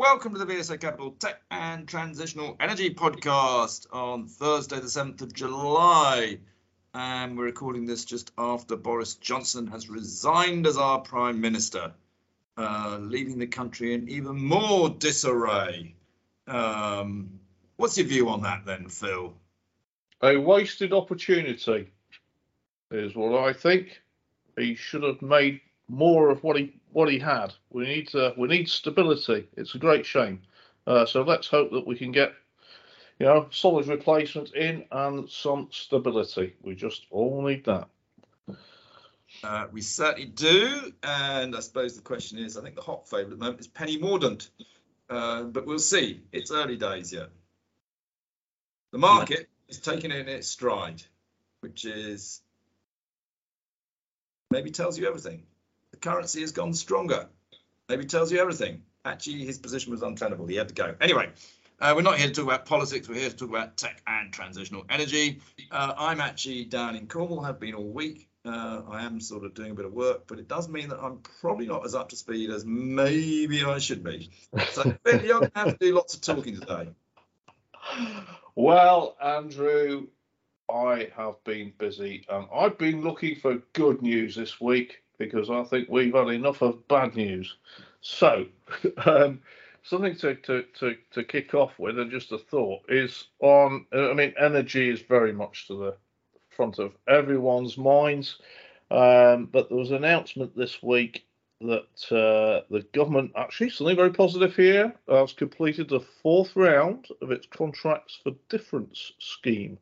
Welcome to the VSA Capital Tech and Transitional Energy Podcast on Thursday, the 7th of July. And we're recording this just after Boris Johnson has resigned as our Prime Minister, uh, leaving the country in even more disarray. Um, what's your view on that then, Phil? A wasted opportunity is what I think. He should have made more of what he what he had. We need uh, we need stability. It's a great shame. Uh, so let's hope that we can get you know solid replacement in and some stability. We just all need that. Uh, we certainly do, and I suppose the question is, I think the hot favourite at the moment is Penny Mordaunt, uh, but we'll see. It's early days yet. The market is taking it in its stride, which is maybe tells you everything the currency has gone stronger. Maybe tells you everything. Actually, his position was untenable. He had to go. Anyway, uh, we're not here to talk about politics. We're here to talk about tech and transitional energy. Uh, I'm actually down in Cornwall, have been all week. Uh, I am sort of doing a bit of work, but it does mean that I'm probably not as up to speed as maybe I should be. So you're going to have to do lots of talking today. Well, Andrew, I have been busy and I've been looking for good news this week because I think we've had enough of bad news. So, um, something to, to, to, to kick off with, and just a thought, is on, I mean, energy is very much to the front of everyone's minds. Um, but there was an announcement this week that uh, the government, actually, something very positive here, has completed the fourth round of its contracts for difference scheme.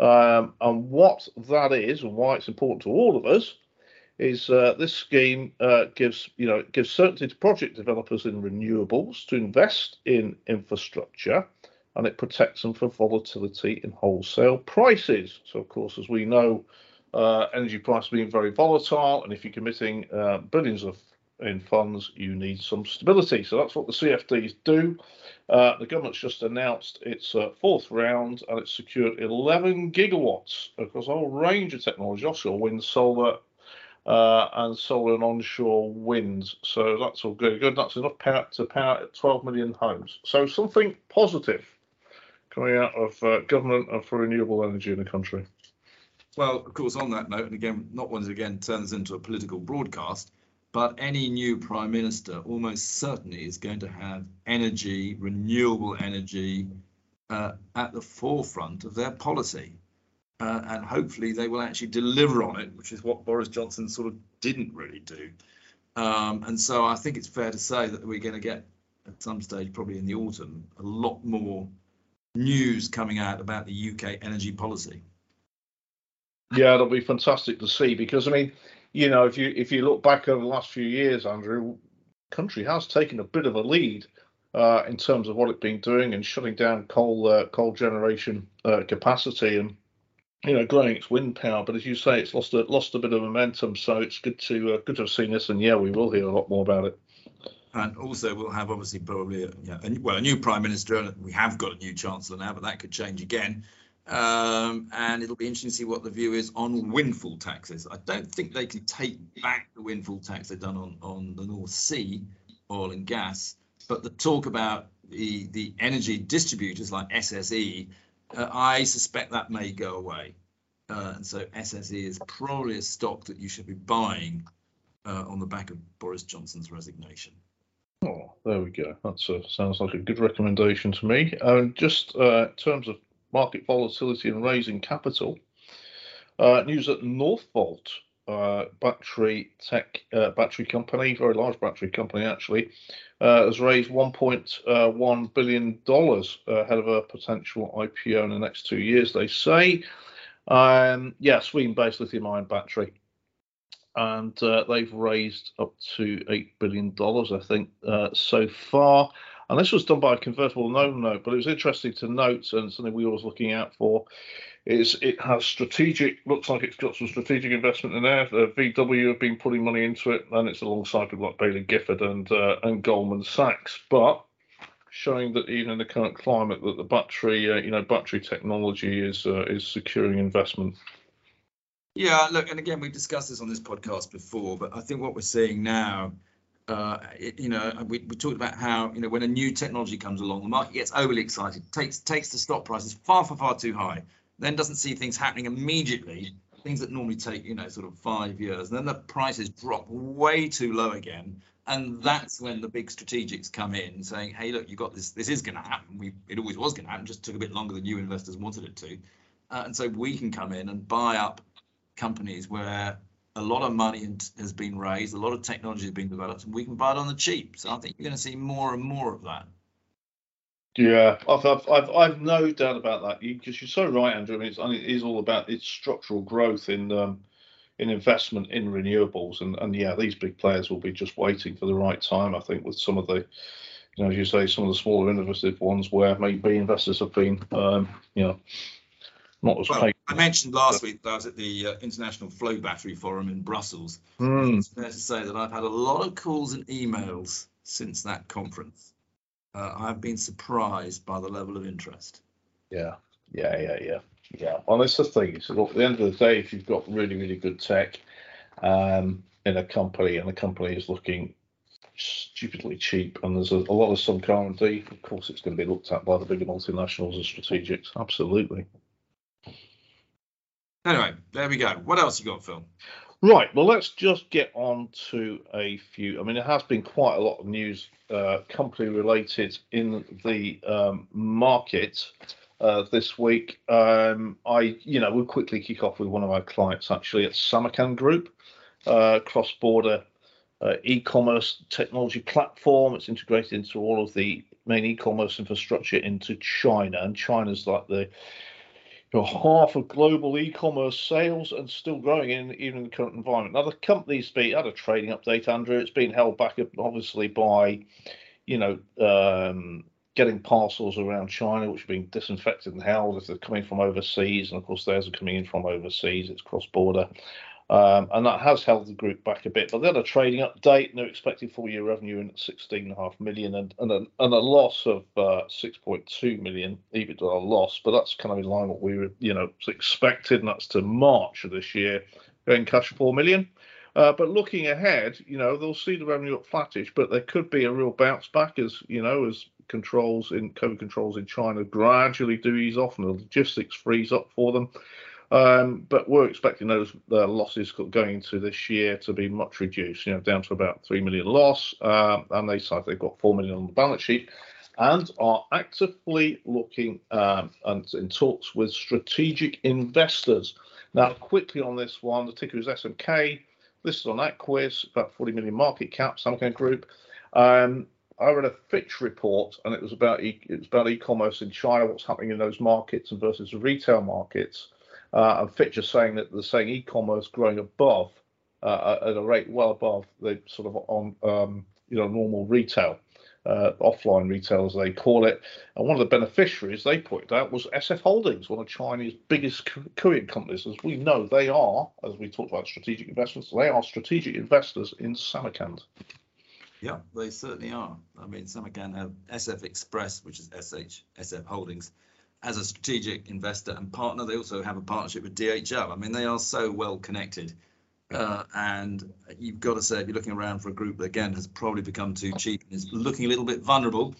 Um, and what that is and why it's important to all of us is uh, this scheme uh, gives you know gives certainty to project developers in renewables to invest in infrastructure, and it protects them from volatility in wholesale prices. So of course, as we know, uh, energy prices being very volatile, and if you're committing uh, billions of in funds, you need some stability. So that's what the CFDs do. Uh, the government's just announced its uh, fourth round and it's secured 11 gigawatts across a whole range of technology offshore wind, solar, uh, and solar and onshore winds. So that's all good. Good. That's enough power to power 12 million homes. So something positive coming out of uh, government and for renewable energy in the country. Well, of course, on that note, and again, not once again turns into a political broadcast, but any new prime minister almost certainly is going to have energy, renewable energy, uh, at the forefront of their policy uh, and hopefully they will actually deliver on it, which is what Boris Johnson sort of didn't really do. Um, and so I think it's fair to say that we're going to get at some stage, probably in the autumn, a lot more news coming out about the UK energy policy. Yeah, it'll be fantastic to see because I mean, you know, if you if you look back over the last few years, Andrew, country has taken a bit of a lead uh, in terms of what it's been doing and shutting down coal uh, coal generation uh, capacity and you know, growing its wind power. But as you say, it's lost a lost a bit of momentum. So it's good to uh, good to have seen this, and yeah, we will hear a lot more about it. And also, we'll have obviously probably a, yeah, a, well a new prime minister. We have got a new chancellor now, but that could change again. Um, and it'll be interesting to see what the view is on windfall taxes. I don't think they can take back the windfall tax they've done on on the North Sea oil and gas, but the talk about the the energy distributors like SSE uh, I suspect that may go away. Uh, and so SSE is probably a stock that you should be buying uh, on the back of Boris Johnson's resignation. Oh, there we go. That sounds like a good recommendation to me. And just uh, in terms of market volatility and raising capital, uh, news at Northvolt uh, battery tech uh, battery company, very large battery company actually, uh, has raised 1.1 uh, dollars ahead of a potential IPO in the next two years. They say, um, yeah, Sweden-based lithium-ion battery, and uh, they've raised up to eight billion dollars, I think, uh, so far. And this was done by a convertible note, but it was interesting to note and something we were always looking out for is it has strategic looks like it's got some strategic investment in there. The VW have been putting money into it, and it's alongside people like Baillie Gifford and uh, and Goldman Sachs. But showing that even in the current climate, that the battery uh, you know battery technology is uh, is securing investment. Yeah, look, and again, we've discussed this on this podcast before, but I think what we're seeing now uh, it, you know, we, we talked about how you know when a new technology comes along, the market gets overly excited, takes takes the stock prices far, far, far too high, then doesn't see things happening immediately. Things that normally take you know sort of five years, and then the prices drop way too low again, and that's when the big strategics come in, saying, "Hey, look, you got this. This is going to happen. We it always was going to happen. Just took a bit longer than you investors wanted it to, uh, and so we can come in and buy up companies where a lot of money has been raised, a lot of technology has been developed, and we can buy it on the cheap. So I think you're going to see more and more of that. Yeah, I've I've I've, I've no doubt about that. Because you, are so right, Andrew. I mean, it's, it is all about its structural growth in um, in investment in renewables, and and yeah, these big players will be just waiting for the right time. I think with some of the, you know, as you say, some of the smaller innovative ones where maybe investors have been, um, you know, not as well, I mentioned last week that I was at the uh, International Flow Battery Forum in Brussels. Mm. It's fair to say that I've had a lot of calls and emails since that conference. Uh, I've been surprised by the level of interest. Yeah, yeah, yeah, yeah, yeah. Well, that's the thing. So at the end of the day, if you've got really, really good tech um, in a company, and the company is looking stupidly cheap, and there's a, a lot of sunk R&D, of course, it's going to be looked at by the bigger multinationals and strategics. Absolutely. Anyway, there we go. What else you got, Phil? Right. Well, let's just get on to a few. I mean, there has been quite a lot of news, uh, company related, in the um, market uh, this week. Um, I, you know, we'll quickly kick off with one of our clients actually at Samarkand Group, uh, cross-border uh, e-commerce technology platform. It's integrated into all of the main e-commerce infrastructure into China, and China's like the half of global e-commerce sales and still growing in even in the current environment. Now the company's been had a trading update, Andrew. It's been held back obviously by, you know, um, getting parcels around China, which are being disinfected and held if they're coming from overseas, and of course theirs are coming in from overseas. It's cross-border. Um, and that has held the group back a bit. But they had a trading update, and they're expecting full year revenue in at 16.5 million and, and, a, and a loss of uh, 6.2 million EBITDA loss. But that's kind of in line with what we were, you know, expected, and that's to March of this year, going cash 4 million. Uh, but looking ahead, you know, they'll see the revenue up flattish, but there could be a real bounce back as, you know, as controls in COVID controls in China gradually do ease off and the logistics freeze up for them. Um, but we're expecting those losses going into this year to be much reduced, you know, down to about three million loss. Um, and they say they've got four million on the balance sheet, and are actively looking um, and in talks with strategic investors. Now, quickly on this one, the ticker is SMK. This is on Aquis, about 40 million market cap, Samarkand Group. Um, I read a Fitch report, and it was about e- it was about e-commerce in China, what's happening in those markets and versus the retail markets. Uh, and Fitch is saying that they're saying e-commerce growing above uh, at a rate well above the sort of on um, you know normal retail, uh, offline retail as they call it. And one of the beneficiaries they pointed out was SF Holdings, one of China's biggest courier companies. As we know, they are, as we talked about strategic investments, they are strategic investors in Samarkand. Yeah, they certainly are. I mean, Samarkand have SF Express, which is SH SF Holdings as a strategic investor and partner. They also have a partnership with DHL. I mean, they are so well connected. Uh, and you've got to say, if you're looking around for a group that again has probably become too cheap and is looking a little bit vulnerable,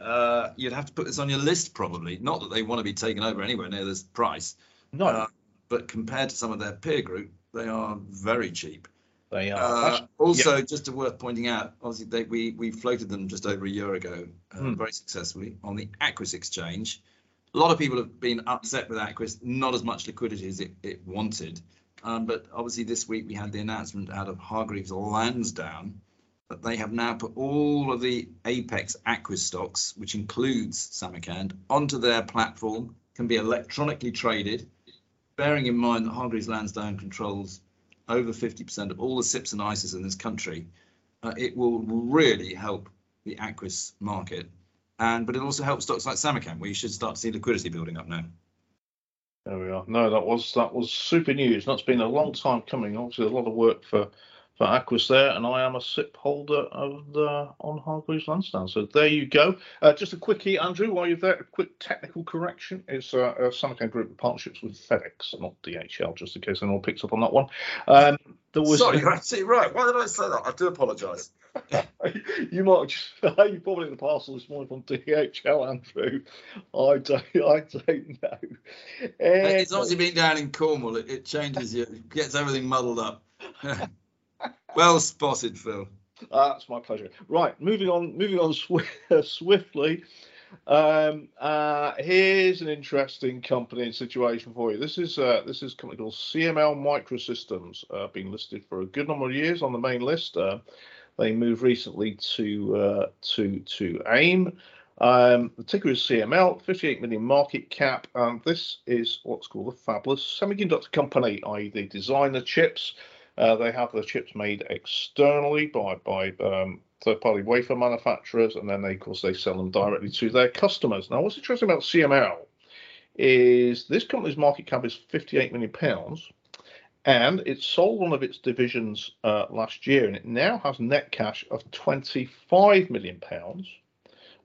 uh, you'd have to put this on your list probably. Not that they want to be taken over anywhere near this price. No. Uh, but compared to some of their peer group, they are very cheap. They are. Uh, also, yep. just worth pointing out, obviously, they, we we floated them just over a year ago, mm. very successfully on the Aquis exchange a lot of people have been upset with Aquis, not as much liquidity as it, it wanted. Um, but obviously, this week we had the announcement out of Hargreaves Lansdown that they have now put all of the Apex Aquis stocks, which includes Samarkand, onto their platform, can be electronically traded. Bearing in mind that Hargreaves Lansdown controls over 50% of all the SIPPs and ISAs in this country, uh, it will really help the Aquis market and but it also helps stocks like Samarkand, where you should start to see liquidity building up now. There we are. No, that was that was super news. That's been a long time coming. Obviously, a lot of work for for Aquis there, and I am a SIPP holder of the on Hargreaves Lansdown. So there you go. Uh, just a quickie, Andrew, while you're there, a quick technical correction. It's uh, a Samarkand Group of partnerships with FedEx, not DHL, just in case anyone picks up on that one. Um, there was. Sorry, you're absolutely right. Why did I say that? I do apologise. you might just you probably in the parcel this morning from DHL, Andrew. I don't I don't know. It's obviously been down in Cornwall. It, it changes you, it gets everything muddled up. Well spotted, Phil. That's my pleasure. Right, moving on, moving on swiftly. Um, uh, here's an interesting company and situation for you. This is uh, this is a company called CML Microsystems, uh, being listed for a good number of years on the main list. Uh, they moved recently to uh, to to AIM. Um, the ticker is CML, 58 million market cap, and this is what's called a fabless semiconductor company, i.e., they design the chips. Uh, they have the chips made externally by by um, third-party wafer manufacturers, and then they, of course they sell them directly to their customers. Now, what's interesting about CML is this company's market cap is 58 million pounds and it sold one of its divisions uh, last year, and it now has net cash of 25 million pounds.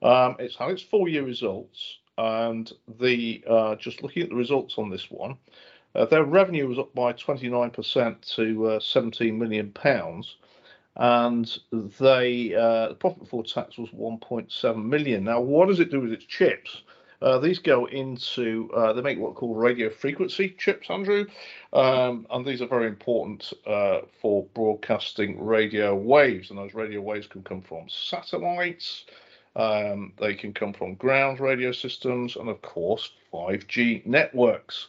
Um, it's had its full year results, and the uh, just looking at the results on this one, uh, their revenue was up by 29% to uh, 17 million pounds, and they uh, the profit before tax was 1.7 million. Now, what does it do with its chips? Uh, these go into, uh, they make what are called radio frequency chips, Andrew. Um, and these are very important uh, for broadcasting radio waves. And those radio waves can come from satellites, um, they can come from ground radio systems, and of course, 5G networks.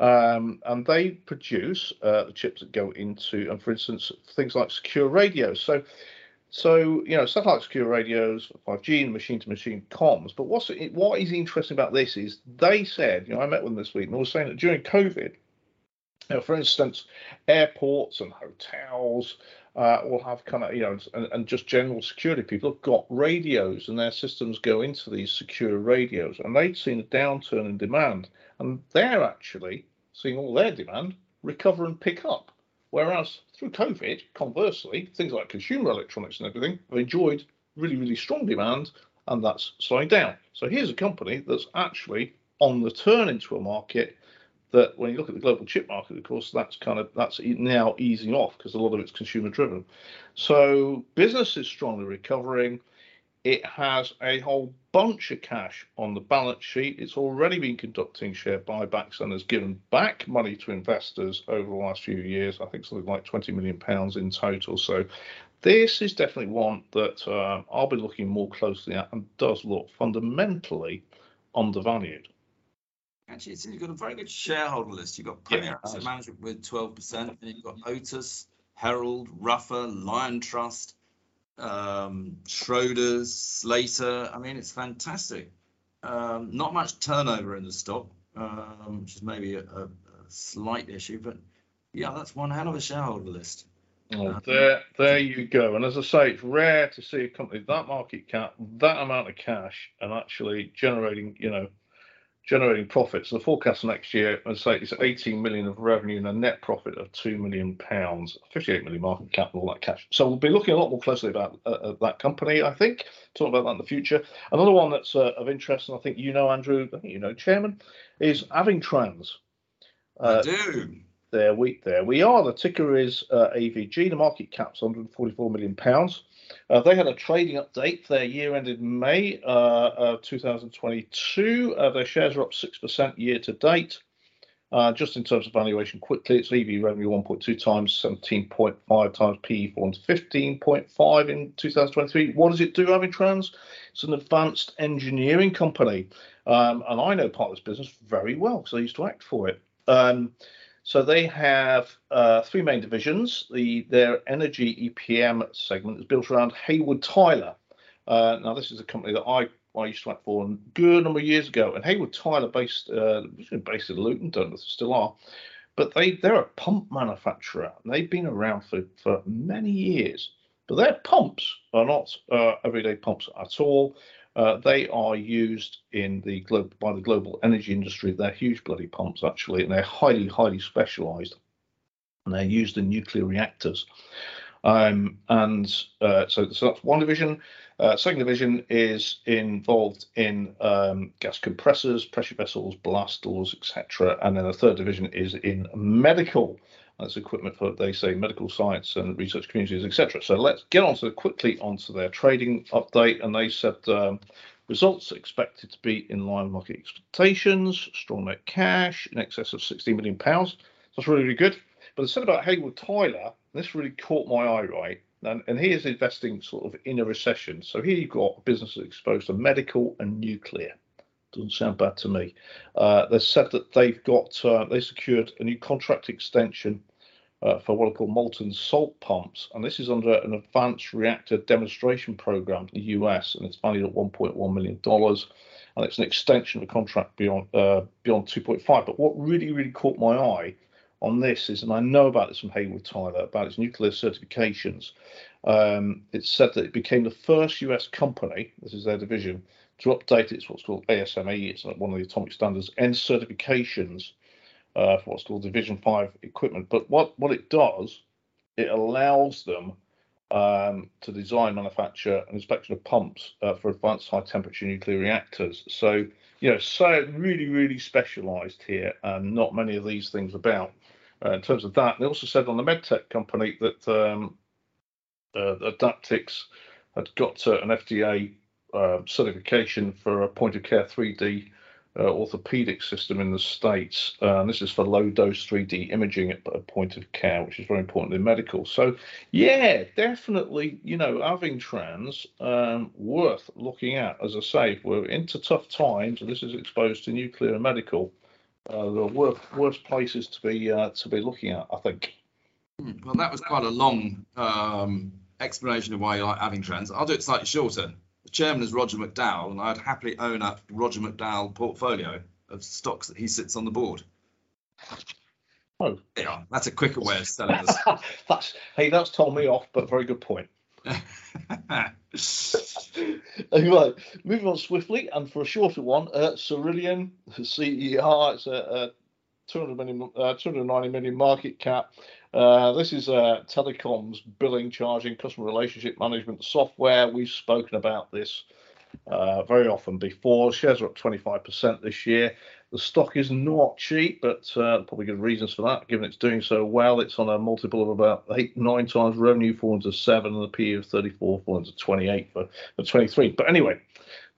Um, and they produce uh, the chips that go into, and for instance, things like secure radios. So so, you know, satellite secure radios, 5G and machine to machine comms. But what's what is interesting about this is they said, you know, I met with them this week and they were saying that during COVID, you know, for instance, airports and hotels uh, will have kind of, you know, and, and just general security people have got radios and their systems go into these secure radios. And they'd seen a downturn in demand. And they're actually seeing all their demand recover and pick up. Whereas through COVID, conversely, things like consumer electronics and everything have enjoyed really, really strong demand, and that's slowing down. So here's a company that's actually on the turn into a market that, when you look at the global chip market, of course, that's kind of that's now easing off because a lot of it's consumer driven. So business is strongly recovering. It has a whole bunch of cash on the balance sheet. It's already been conducting share buybacks and has given back money to investors over the last few years. I think something like 20 million pounds in total. So this is definitely one that uh, I'll be looking more closely at and does look fundamentally undervalued. Actually, it's, you've got a very good shareholder list. You've got Premier yeah, Asset Management with 12%, and you've got Otis, Herald, Ruffer, Liontrust, um, Schroders, Slater. I mean, it's fantastic. Um, not much turnover in the stock, um, which is maybe a, a, a, slight issue, but yeah, that's one hell of a shareholder list. Oh, um, there, there you go. And as I say, it's rare to see a company that market cap, that amount of cash, and actually generating, you know, generating profits. The forecast next year, I'd say, is 18 million of revenue and a net profit of 2 million pounds, 58 million market cap, and all that cash. So we'll be looking a lot more closely about uh, uh, that company. I think talk about that in the future. Another one that's uh, of interest, and I think you know, Andrew, I think you know, Chairman, is Avingtrans. Uh, I do. There we there we are. The ticker is uh, AVG. The market cap's 144 million pounds. Uh, they had a trading update their year ended May uh, 2022. Uh, their shares are up 6% year to date. Uh, just in terms of valuation, quickly, it's EV revenue 1.2 times, 17.5 times PE 15.5 in 2023. What does it do, Avingtrans? It's an advanced engineering company. Um, and I know part of this business very well because I used to act for it. Um, so they have uh, three main divisions. The their energy EPM segment is built around Hayward Tyler. Uh, now this is a company that I I used to work for a good number of years ago, and Hayward Tyler, based uh, based in Luton, don't know if they still are, but they they're a pump manufacturer. They've been around for for many years, but their pumps are not uh, everyday pumps at all. Uh, they are used in the by the global energy industry. They're huge bloody pumps actually, and they're highly, highly specialised, and they're used in nuclear reactors. Um, and uh, so, so, that's one division. Uh, second division is involved in um, gas compressors, pressure vessels, blast doors, etc. And then the third division is in medical. That's equipment for, they say, medical science and research communities, etc. So let's get on to quickly onto their trading update. And they said um, results expected to be in line with market expectations, strong net cash in excess of 60 million pounds. That's really, really good. But they said about Hayward Tyler, this really caught my eye, right? And, and he is investing sort of in a recession. So here you've got a business exposed to medical and nuclear. Doesn't sound bad to me. Uh, they said that they've got uh, they secured a new contract extension uh, for what are called molten salt pumps, and this is under an advanced reactor demonstration program in the US, and it's valued at 1.1 million dollars, and it's an extension of the contract beyond uh, beyond 2.5. But what really really caught my eye on this is, and I know about this from Hayward Tyler about its nuclear certifications. Um, it said that it became the first US company, this is their division, to update its what's called ASME, it's one of the atomic standards, and certifications uh, for what's called Division 5 equipment. But what, what it does, it allows them um, to design, manufacture, and inspection of pumps uh, for advanced high temperature nuclear reactors. So, you know, so really, really specialized here, and not many of these things about. Uh, in terms of that, they also said on the medtech company that um, Adaptix had got uh, an FDA uh, certification for a point of care 3D uh, orthopedic system in the States. Uh, and this is for low dose 3D imaging at a point of care, which is very important in medical. So, yeah, definitely, you know, Avingtrans um, worth looking at. As I say, we're into tough times, and this is exposed to nuclear and medical. Uh, the worst, worst places to be uh, to be looking at, I think. Hmm, well, that was quite a long um, explanation of why you like Avingtrans. I'll do it slightly shorter the chairman is Roger McDowell, and I'd happily own a Roger McDowell portfolio of stocks that he sits on the board. Oh, yeah, that's a quicker way of selling this. that's hey, that's told me off, but very good point. right, moving on swiftly, and for a shorter one, uh, Cerillion, CER, it's a, a 200 million, uh, 290 million market cap. Uh, this is uh, telecoms, billing, charging, customer relationship management software. We've spoken about this uh, very often before. Shares are up 25% this year. The stock is not cheap, but uh, probably good reasons for that, given it's doing so well. It's on a multiple of about eight, nine times revenue, four into seven, and the PE of 34, 428 for, for 23. But anyway,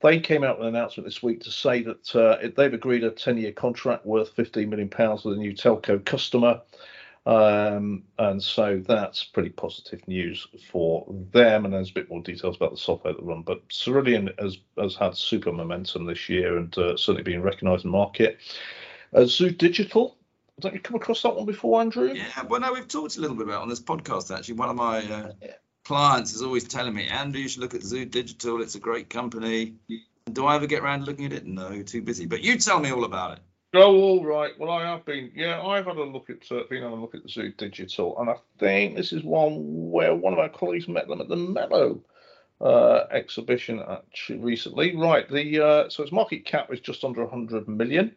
they came out with an announcement this week to say that uh, they've agreed a 10 year contract worth 15 million pounds with a new telco customer. Um, and so that's pretty positive news for them. And there's a bit more details about the software that run. But Cerillion has, has had super momentum this year and uh, certainly being recognised in the market. Uh, Zoo Digital, don't you come across that one before, Andrew? Yeah, well, no, we've talked a little bit about on this podcast actually. One of my uh, clients is always telling me, Andrew, you should look at Zoo Digital. It's a great company. Do I ever get around to looking at it? No, too busy. But you tell me all about it. Oh, all right. Well, I have been. Yeah, I've had a look at uh, been having a look at the Zoo Digital, and I think this is one where one of our colleagues met them at the Mello uh, exhibition actually recently. Right. The uh, so its market cap is just under 100 million.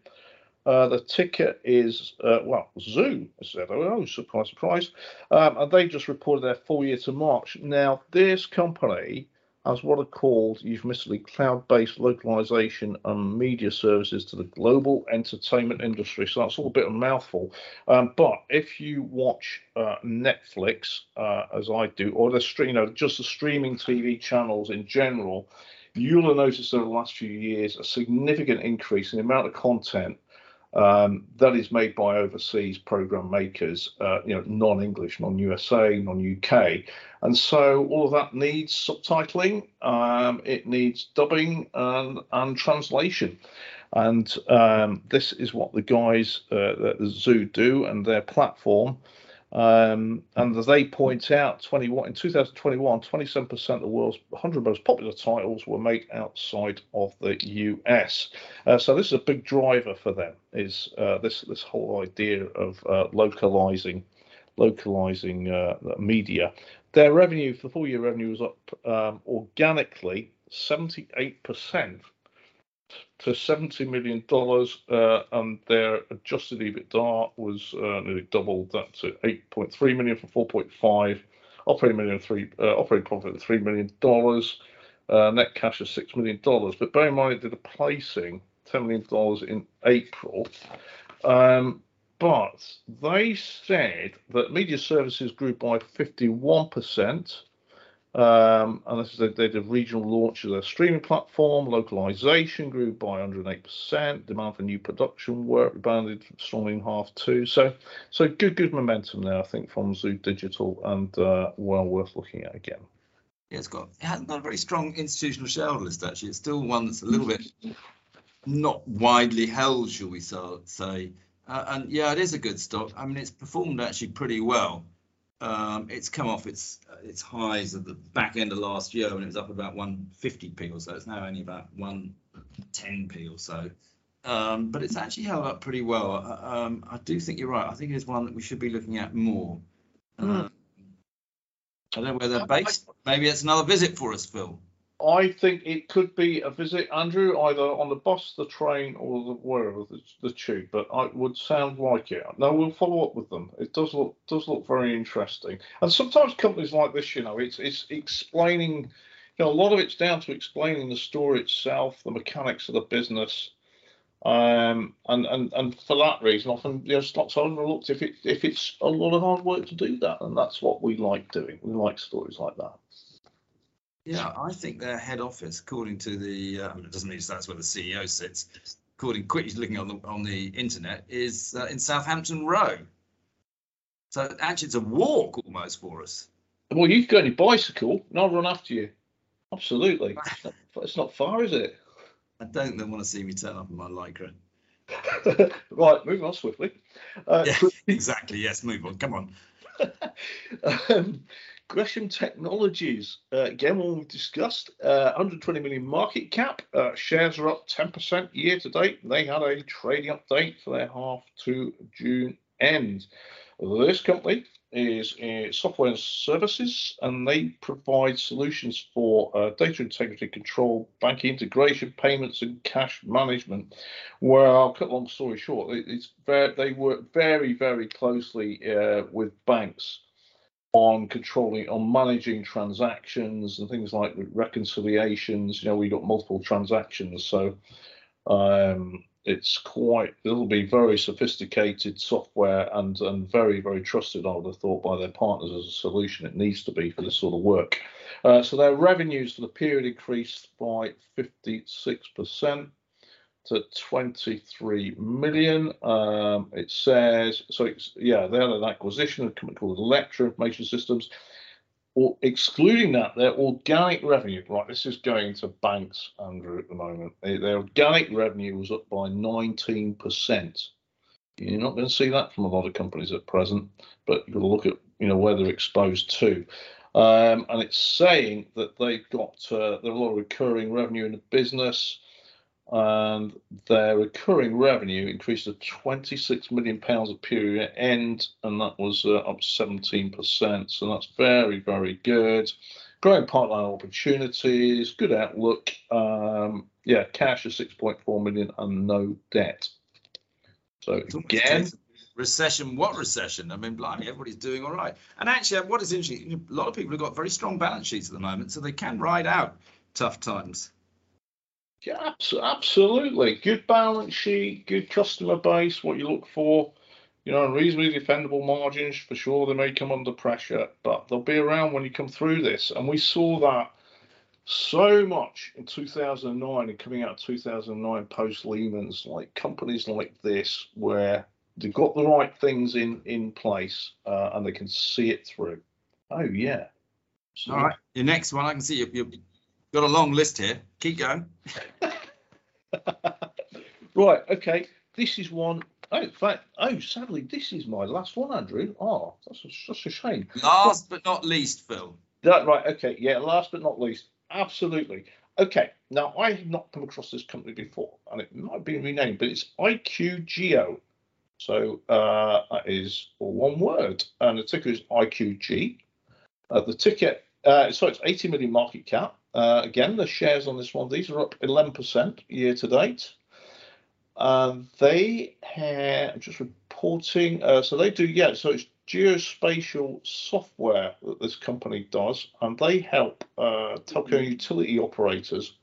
Uh, the ticket is uh, well Zoo. I said, oh, surprise, surprise. Um, and they just reported their full year to March. Now, this company as what are called euphemistically cloud-based localization and media services to the global entertainment industry. So that's all a bit of a mouthful. Um, but if you watch uh, Netflix, uh, as I do, or the you know, just the streaming TV channels in general, you'll have noticed over the last few years a significant increase in the amount of content um, that is made by overseas program makers, uh, you know, non-English, non-USA, non-UK, and so all of that needs subtitling, um, it needs dubbing and, and translation, and um, this is what the guys uh, at the Zoo do and their platform. Um, and as they point out, 21 in 2021, 27% of the world's 100 most popular titles were made outside of the US. Uh, so this is a big driver for them. Is uh, this this whole idea of uh, localizing localizing uh, media? Their revenue for the full year revenue was up um, organically 78% to seventy million dollars, uh, and their adjusted EBITDA was uh, nearly doubled that to eight point three million from four point five. Operating million three uh, operating profit of three million dollars, uh, net cash of six million dollars. But bear in mind, it did a placing ten million dollars in April. Um, but they said that media services grew by 51%. Um, and this is they did a regional launch of their streaming platform. Localization grew by 108%. Demand for new production work rebounded strongly in half two. So, so good, good momentum there, I think, from Zoo Digital, and uh, well worth looking at again. Yeah, it's got it hasn't got a very strong institutional shareholder list actually. It's still one that's a little bit not widely held, shall we say? Uh, and yeah, it is a good stock. I mean, it's performed actually pretty well. Um, it's come off its its highs at the back end of last year when it was up about 150p or so. It's now only about 110p or so. Um, but it's actually held up pretty well. Uh, um, I do think you're right. I think it's one that we should be looking at more. Mm. I don't know where they're based. Maybe it's another visit for us, Phil. I think it could be a visit, Andrew, either on the bus, the train, or the wherever the, the tube. But I would sound like it. No, we'll follow up with them. It does look does look very interesting. And sometimes companies like this, you know, it's it's explaining. You know, a lot of it's down to explaining the store itself, the mechanics of the business, um, and and and for that reason, often you know, stocks are overlooked if it if it's a lot of hard work to do that, and that's what we like doing. We like stories like that. Yeah, I think their head office, according to the, um, it doesn't mean that's where the CEO sits. According quickly looking on the on the internet, is uh, in Southampton Row. So actually, it's a walk almost for us. Well, you have got any bicycle, and I'll run after you. Absolutely, it's not, it's not far, is it? I don't want to see me turn up in my lycra. right, moving on swiftly. Uh, yeah, exactly. Yes, move on. Come on. um, Gresham Technologies, uh, again, one we've discussed, uh, 120 million market cap. Uh, shares are up 10% year to date. They had a trading update for their half to June end. This company is software and services, and they provide solutions for uh, data integrity control, banking integration, payments, and cash management. Well, I'll cut long story short, it's very, they work very, very closely uh, with banks on controlling, on managing transactions and things like reconciliations. You know, we got multiple transactions, so um, it's quite. It'll be very sophisticated software and and very very trusted. I would have thought by their partners as a solution. It needs to be for this sort of work. Uh, so their revenues for the period increased by 56 percent to 23 million. Um, it says, so it's, yeah, they had an acquisition of a company called Electra Information Systems. Or excluding that, their organic revenue, right, this is going to banks, Andrew, at the moment. Their organic revenue was up by 19%. You're not going to see that from a lot of companies at present, but you've got to look at, you know, where they're exposed to. Um, and it's saying that they've got uh, there are a lot of recurring revenue in the business and their recurring revenue increased to 26 million pounds at period end, and that was uh, up 17%. So that's very, very good. Growing pipeline opportunities, good outlook. Um, yeah, cash of 6.4 million and no debt. So again, recession. What recession? I mean, blimey, everybody's doing all right. And actually, what is interesting, a lot of people have got very strong balance sheets at the moment, so they can ride out tough times. Yeah, absolutely. Good balance sheet, good customer base, what you look for. You know, reasonably defendable margins for sure. They may come under pressure, but they'll be around when you come through this. And we saw that so much in 2009 and coming out of 2009 post Lehman's, like companies like this, where they've got the right things in in place uh, and they can see it through. Oh yeah. All right, your next one, I can see you, you got a long list here. Keep going. right. Okay. This is one. Oh, in fact, oh, sadly, this is my last one, Andrew. Oh, that's a, that's a shame. Last but not least, Phil. That right. Okay. Yeah. Last but not least. Absolutely. Okay. Now, I have not come across this company before, and it might have been renamed, but it's IQGeo. So uh, that is one word, and the ticker is IQG. Uh, the ticket, uh, so it's 80 million market cap. Uh, again, the shares on this one, these are up 11% year to date. Uh, they have, just reporting, uh, so they do, yeah, so it's geospatial software that this company does, and they help uh, telco utility operators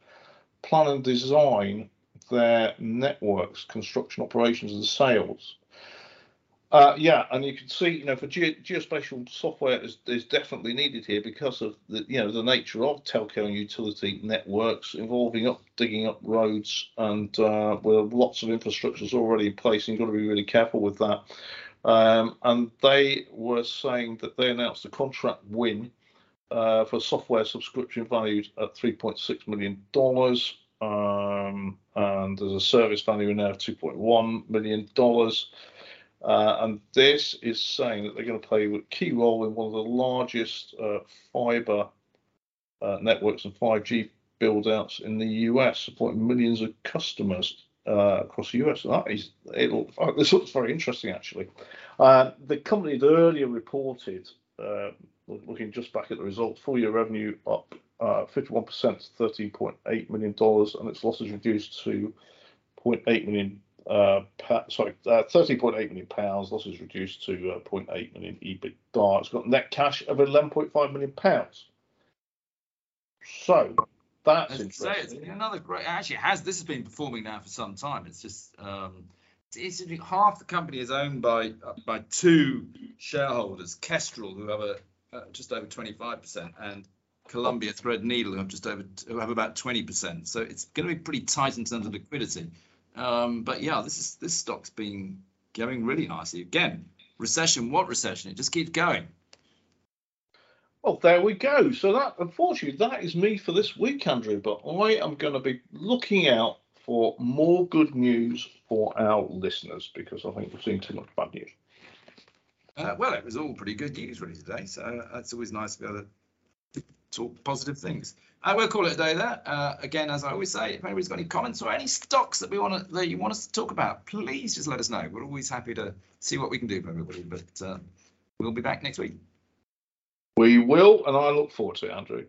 plan and design their networks, construction operations, and sales. Uh, yeah, and you can see, you know, for ge- geospatial software is, is definitely needed here because of the, you know, the nature of telco and utility networks involving up digging up roads and uh, with lots of infrastructures already in place. You've got to be really careful with that. Um, and they were saying that they announced a contract win uh, for software subscription valued at 3.6 million dollars. Um, and there's a service value in there of 2.1 million dollars. Uh, and this is saying that they're going to play a key role in one of the largest uh, fiber uh, networks and 5G build outs in the US, supporting millions of customers uh, across the US. That is, oh, this looks very interesting actually. Uh, the company had earlier reported, uh, looking just back at the results, full year revenue up 51% to $13.8 million, and its losses reduced to 0.8 million uh, sorry, uh, 30.8 million pounds. Losses reduced to uh, 0.8 million EBITDA. It's got net cash of 11.5 million pounds. So that's say, it's another great. Actually, has this has been performing now for some time. It's just um, it's, it's half the company is owned by uh, by two shareholders, Kestrel, who have a uh, just over 25 percent, and Columbia Threadneedle, who have just over who have about 20 percent. So it's going to be pretty tight in terms of liquidity. Um, but yeah, this is this stock's been going really nicely. Again, recession, what recession? It just keeps going. Well, there we go. So that, unfortunately, that is me for this week, Andrew. But I am going to be looking out for more good news for our listeners because I think we've seen too much bad news. Uh, well, it was all pretty good news really today, so uh, it's always nice to be able to talk positive things. Uh, we'll call it a day there. Uh, again, as I always say, if anybody's got any comments or any stocks that we want that you want us to talk about, please just let us know. We're always happy to see what we can do for everybody. But uh, we'll be back next week. We will, and I look forward to it, Andrew.